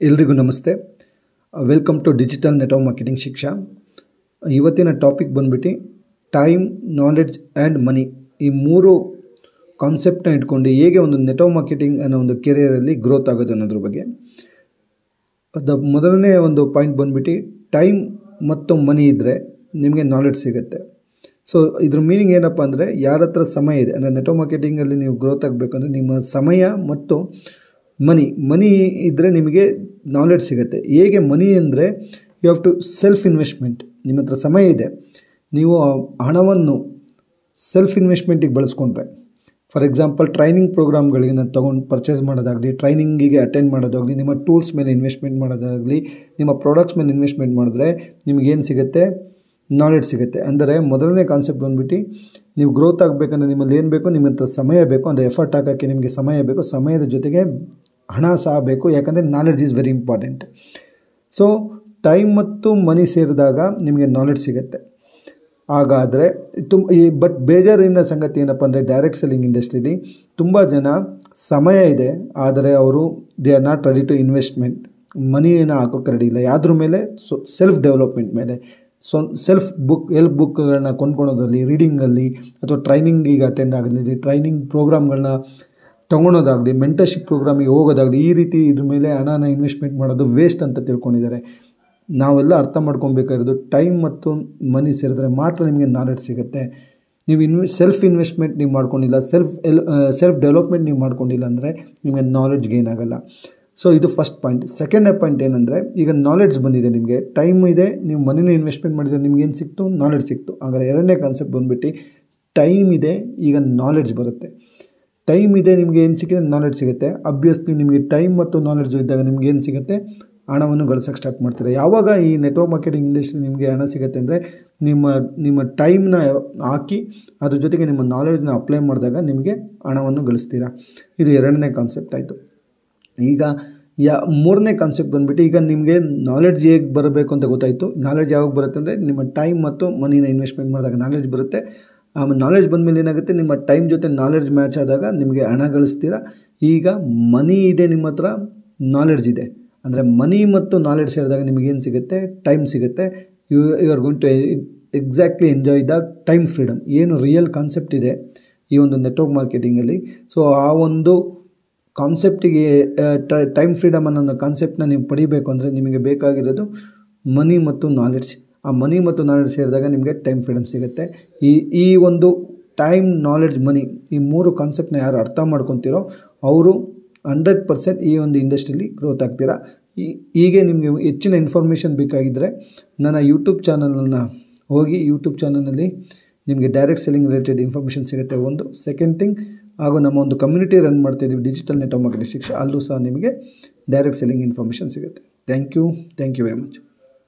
ಎಲ್ರಿಗೂ ನಮಸ್ತೆ. Welcome to digital network marketing Shiksha ಇವತ್ತಿನ ಟಾಪಿಕ್ ಬಂದ್ಬಿಟ್ಟು ಟೈಮ್ ನಾಲೆಡ್ಜ್ ಆ್ಯಂಡ್ ಮನಿ ಈ ಮೂರು ಕಾನ್ಸೆಪ್ಟನ್ನ ಇಟ್ಕೊಂಡು ಹೇಗೆ ಒಂದು ನೆಟ್ವರ್ಕ್ ಮಾರ್ಕೆಟಿಂಗ್ ಅನ್ನೋ ಒಂದು ಕೆರಿಯರಲ್ಲಿ ಗ್ರೋತ್ ಆಗೋದು ಅನ್ನೋದ್ರ ಬಗ್ಗೆ. ಅದು ಮೊದಲನೇ ಒಂದು ಪಾಯಿಂಟ್ ಬಂದ್ಬಿಟ್ಟು ಟೈಮ್ ಮತ್ತು ಮನಿ ಇದ್ದರೆ ನಿಮಗೆ ನಾಲೆಡ್ಜ್ ಸಿಗುತ್ತೆ. ಸೊ ಇದ್ರ ಮೀನಿಂಗ್ ಏನಪ್ಪ ಅಂದರೆ ಯಾರ ಹತ್ರ ಸಮಯ ಇದೆ, ಅಂದರೆ ನೆಟ್ವರ್ಕ್ ಮಾರ್ಕೆಟಿಂಗಲ್ಲಿ ನೀವು ಗ್ರೋತ್ ಆಗಬೇಕಂದ್ರೆ ನಿಮ್ಮ ಸಮಯ ಮತ್ತು ಮನಿ ಮನಿ ಇದ್ದರೆ ನಿಮಗೆ ನಾಲೆಡ್ಜ್ ಸಿಗುತ್ತೆ. ಹೇಗೆ ಮನಿ ಅಂದರೆ you have to self investment ನಿಮ್ಮ ಹತ್ರ ಸಮಯ ಇದೆ. ನೀವು ಹಣವನ್ನು ಸೆಲ್ಫ್ ಇನ್ವೆಸ್ಟ್ಮೆಂಟಿಗೆ ಬಳಸ್ಕೊಂಡ್ರೆ. ಫಾರ್ ಎಕ್ಸಾಂಪಲ್ ಟ್ರೈನಿಂಗ್ ಪ್ರೋಗ್ರಾಮ್ಗಳಿಗೆ ನಾನು ತೊಗೊಂಡು ಪರ್ಚೇಸ್ ಮಾಡೋದಾಗಲಿ ಟ್ರೈನಿಂಗಿಗೆ ಅಟೆಂಡ್ ಮಾಡೋದಾಗಲಿ, ನಿಮ್ಮ ಟೂಲ್ಸ್ ಮೇಲೆ ಇನ್ವೆಸ್ಟ್ಮೆಂಟ್ ಮಾಡೋದಾಗಲಿ, ನಿಮ್ಮ ಪ್ರಾಡಕ್ಟ್ಸ್ ಮೇಲೆ ಇನ್ವೆಸ್ಟ್ಮೆಂಟ್ ಮಾಡಿದ್ರೆ ನಿಮಗೇನು ಸಿಗುತ್ತೆ? ನಾಲೆಡ್ಜ್ ಸಿಗುತ್ತೆ. ಅಂದರೆ ಮೊದಲನೇ ಕಾನ್ಸೆಪ್ಟ್ ಬಂದ್ಬಿಟ್ಟು ನೀವು ಗ್ರೋತ್ ಆಗಬೇಕಂದ್ರೆ ನಿಮ್ಮಲ್ಲಿ ಏನು ಬೇಕು, ನಿಮ್ಮ ಹತ್ರ ಸಮಯ ಬೇಕು. ಅಂದರೆ ಎಫರ್ಟ್ ಹಾಕೋಕ್ಕೆ ನಿಮಗೆ ಸಮಯ ಬೇಕು. ಸಮಯದ ಜೊತೆಗೆ ಹಣ ಸಹ ಬೇಕು, ಯಾಕಂದರೆ knowledge is very important so time ಮತ್ತು ಮನಿ ಸೇರಿದಾಗ ನಿಮಗೆ ನಾಲೆಡ್ಜ್ ಸಿಗುತ್ತೆ. ಹಾಗಾದರೆ ತುಂಬ ಈ ಬಟ್ ಬೇಜಾರಿನ ಸಂಗತಿ ಏನಪ್ಪ ಅಂದರೆ ಡೈರೆಕ್ಟ್ ಸೆಲ್ಲಿಂಗ್ ಇಂಡಸ್ಟ್ರೀಲಿ ತುಂಬ ಜನ ಸಮಯ ಇದೆ, ಆದರೆ ಅವರು they are not ready to investment ಮನಿಯನ್ನು ಹಾಕೋಕ್ಕೆ ರೆಡಿ ಇಲ್ಲ. ಯಾವ್ದ್ರ ಮೇಲೆ? ಸೊ ಸೆಲ್ಫ್ ಡೆವಲಪ್ಮೆಂಟ್ ಮೇಲೆ. ಸೊ ಸೆಲ್ಫ್ ಬುಕ್ ಎಲ್ಪ್ ಬುಕ್ಗಳನ್ನ ಕೊಂಡ್ಕೊಳೋದ್ರಲ್ಲಿ ರೀಡಿಂಗಲ್ಲಿ ಅಥವಾ ಟ್ರೈನಿಂಗಿಗೆ ಅಟೆಂಡ್ ಆಗಲಿ ಟ್ರೈನಿಂಗ್ ಪ್ರೋಗ್ರಾಮ್ಗಳನ್ನ ತೊಗೊಳೋದಾಗಲಿ ಮೆಂಟರ್ಶಿಪ್ ಪ್ರೋಗ್ರಾಮಿಗೆ ಹೋಗೋದಾಗಲಿ, ಈ ರೀತಿ ಇದ್ರ ಮೇಲೆ ಹಣನ ಇನ್ವೆಸ್ಟ್ಮೆಂಟ್ ಮಾಡೋದು ವೇಸ್ಟ್ ಅಂತ ತಿಳ್ಕೊಂಡಿದ್ದಾರೆ. ನಾವೆಲ್ಲ ಅರ್ಥ ಮಾಡ್ಕೊಬೇಕಾಗಿರೋದು ಟೈಮ್ ಮತ್ತು ಮನಿ ಸೇರಿದ್ರೆ ಮಾತ್ರ ನಿಮಗೆ ನಾಲೆಡ್ಜ್ ಸಿಗುತ್ತೆ. ನೀವು ಇನ್ವೆ ಸೆಲ್ಫ್ ಇನ್ವೆಸ್ಟ್ಮೆಂಟ್ ನೀವು ಮಾಡ್ಕೊಂಡಿಲ್ಲ ಸೆಲ್ಫ್ ಎಲ್ ಸೆಲ್ಫ್ ಡೆವಲಪ್ಮೆಂಟ್ ನೀವು ಮಾಡ್ಕೊಂಡಿಲ್ಲ ಅಂದರೆ ನಿಮಗೆ ನಾಲೆಡ್ಜ್ ಗೇನ್ ಆಗೋಲ್ಲ. ಸೊ ಇದು ಫಸ್ಟ್ ಪಾಯಿಂಟ್ ಸೆಕೆಂಡ್ ಪಾಯಿಂಟ್ ಏನಂದರೆ, ಈಗ ನಾಲೆಡ್ಜ್ ಬಂದಿದೆ ನಿಮಗೆ. ಟೈಮ್ ಇದೆ, ನೀವು ಮನಿನ ಇನ್ವೆಸ್ಟ್ಮೆಂಟ್ ಮಾಡಿದರೆ ನಿಮ್ಗೇನು ಸಿಕ್ತು? ನಾಲೆಡ್ಜ್ ಸಿಕ್ತು. ಹಾಗಾದ್ರೆ ಎರಡನೇ ಕಾನ್ಸೆಪ್ಟ್ ಬಂದುಬಿಟ್ಟು ಟೈಮ್ ಇದೆ, ಈಗ ನಾಲೆಡ್ಜ್ ಬರುತ್ತೆ. ಟೈಮ್ ಇದೆ ನಿಮಗೆ ಏನು ಸಿಗುತ್ತೆ ನಾಲೆಡ್ಜ್ ಸಿಗುತ್ತೆ. ಅಬ್ವಿಯಸ್ಲಿ ನಿಮಗೆ ಟೈಮ್ ಮತ್ತು ನಾಲೆಡ್ಜ್ ಇದ್ದಾಗ ನಿಮ್ಗೆ ಏನು ಸಿಗುತ್ತೆ? ಹಣವನ್ನು ಗಳಿಸೋಕ್ಕೆ ಸ್ಟಾರ್ಟ್ ಮಾಡ್ತೀರಾ. ಯಾವಾಗ ಈ ನೆಟ್ವರ್ಕ್ ಮಾರ್ಕೆಟಿಂಗ್ ಇಂಡಸ್ಟ್ರಿ ನಿಮಗೆ ಹಣ ಸಿಗುತ್ತೆ ಅಂದರೆ ನಿಮ್ಮ ನಿಮ್ಮ ಟೈಮ್ನ ಹಾಕಿ, ಅದ್ರ ಜೊತೆಗೆ ನಿಮ್ಮ ನಾಲೆಡ್ಜ್ನ ಅಪ್ಲೈ ಮಾಡಿದಾಗ ನಿಮಗೆ ಹಣವನ್ನು ಗಳಿಸ್ತೀರಾ. ಇದು ಎರಡನೇ ಕಾನ್ಸೆಪ್ಟ್ ಆಯಿತು. ಈಗ ಯಾ, ಮೂರನೇ ಕಾನ್ಸೆಪ್ಟ್ ಬಂದುಬಿಟ್ಟು ಈಗ ನಿಮಗೆ ನಾಲೆಡ್ಜ್ ಹೇಗೆ ಬರಬೇಕು ಅಂತ ಗೊತ್ತಾಯಿತು. ನಾಲೆಡ್ಜ್ ಯಾವಾಗ ಬರುತ್ತೆ ಅಂದರೆ ನಿಮ್ಮ ಟೈಮ್ ಮತ್ತು ಮನಿನ ಇನ್ವೆಸ್ಟ್ಮೆಂಟ್ ಮಾಡಿದಾಗ ನಾಲೆಡ್ಜ್ ಬರುತ್ತೆ. ಆಮೇಲೆ ನಾಲೆಡ್ಜ್ ಬಂದಮೇಲೆ ಏನಾಗುತ್ತೆ? ನಿಮ್ಮ ಟೈಮ್ ಜೊತೆ ನಾಲೆಡ್ಜ್ ಮ್ಯಾಚ್ ಆದಾಗ ನಿಮಗೆ ಹಣ ಗಳಿಸ್ತೀರ? ಈಗ ಮನಿ ಇದೆ ನಿಮ್ಮ ಹತ್ರ ನಾಲೆಡ್ಜ್ ಇದೆ. ಅಂದರೆ ಮನಿ ಮತ್ತು ನಾಲೆಡ್ಜ್ ಸೇರಿದಾಗ ನಿಮಗೇನು ಸಿಗುತ್ತೆ? ಟೈಮ್ ಸಿಗುತ್ತೆ. You you are going to exactly enjoy the time freedom ಏನು ರಿಯಲ್ ಕಾನ್ಸೆಪ್ಟ್ ಇದೆ ಈ ಒಂದು ನೆಟ್ವರ್ಕ್ ಮಾರ್ಕೆಟಿಂಗಲ್ಲಿ ಸೊ ಆ ಒಂದು ಕಾನ್ಸೆಪ್ಟಿಗೆ ಟೈಮ್ ಫ್ರೀಡಮ್ ಅನ್ನೋ ಕಾನ್ಸೆಪ್ಟನ್ನ ನೀವು ಪಡಿಬೇಕು ಅಂದರೆ ನಿಮಗೆ ಬೇಕಾಗಿರೋದು ಮನಿ ಮತ್ತು ನಾಲೆಡ್ಜ್ ಆ ಮನಿ ಮತ್ತು ನಾಲೆಡ್ಜ್ ಸೇರಿದಾಗ ನಿಮಗೆ ಟೈಮ್ ಫ್ರೀಡಮ್ ಸಿಗುತ್ತೆ. ಈ ಈ ಒಂದು ಟೈಮ್ ನಾಲೆಡ್ಜ್ ಮನಿ ಈ ಮೂರು ಕಾನ್ಸೆಪ್ಟನ್ನ ಯಾರು ಅರ್ಥ ಮಾಡ್ಕೊತೀರೋ ಅವರು ಹಂಡ್ರೆಡ್ ಪರ್ಸೆಂಟ್ ಈ ಒಂದು ಇಂಡಸ್ಟ್ರೀಲಿ ಗ್ರೋತ್ ಆಗ್ತೀರಾ. ಹೀಗೆ ನಿಮಗೆ ಹೆಚ್ಚಿನ ಇನ್ಫಾರ್ಮೇಷನ್ ಬೇಕಾಗಿದ್ದರೆ ನನ್ನ ಯೂಟ್ಯೂಬ್ ಚಾನಲನ್ನು ಹೋಗಿ ಯೂಟ್ಯೂಬ್ ಚಾನಲಲ್ಲಿ ನಿಮಗೆ ಡೈರೆಕ್ಟ್ ಸೆಲ್ಲಿಂಗ್ ರಿಲೇಟೆಡ್ ಇನ್ಫಾರ್ಮೇಷನ್ ಸಿಗುತ್ತೆ ಒಂದು. ಸೆಕೆಂಡ್ ಥಿಂಗ್ ಹಾಗೂ ನಮ್ಮ ಒಂದು ಕಮ್ಯುನಿಟಿ ರನ್ ಮಾಡ್ತಾಯಿದ್ದೀವಿ ಡಿಜಿಟಲ್ ನೆಟ್ವರ್ಕ್ ಮಾರ್ಕೆಟಿಂಗ್ ಅಲ್ಲೂ ಸಹ ನಿಮಗೆ ಡೈರೆಕ್ಟ್ ಸೆಲ್ಲಿಂಗ್ ಇನ್ಫಾರ್ಮೇಷನ್ ಸಿಗುತ್ತೆ. Thank you thank you very much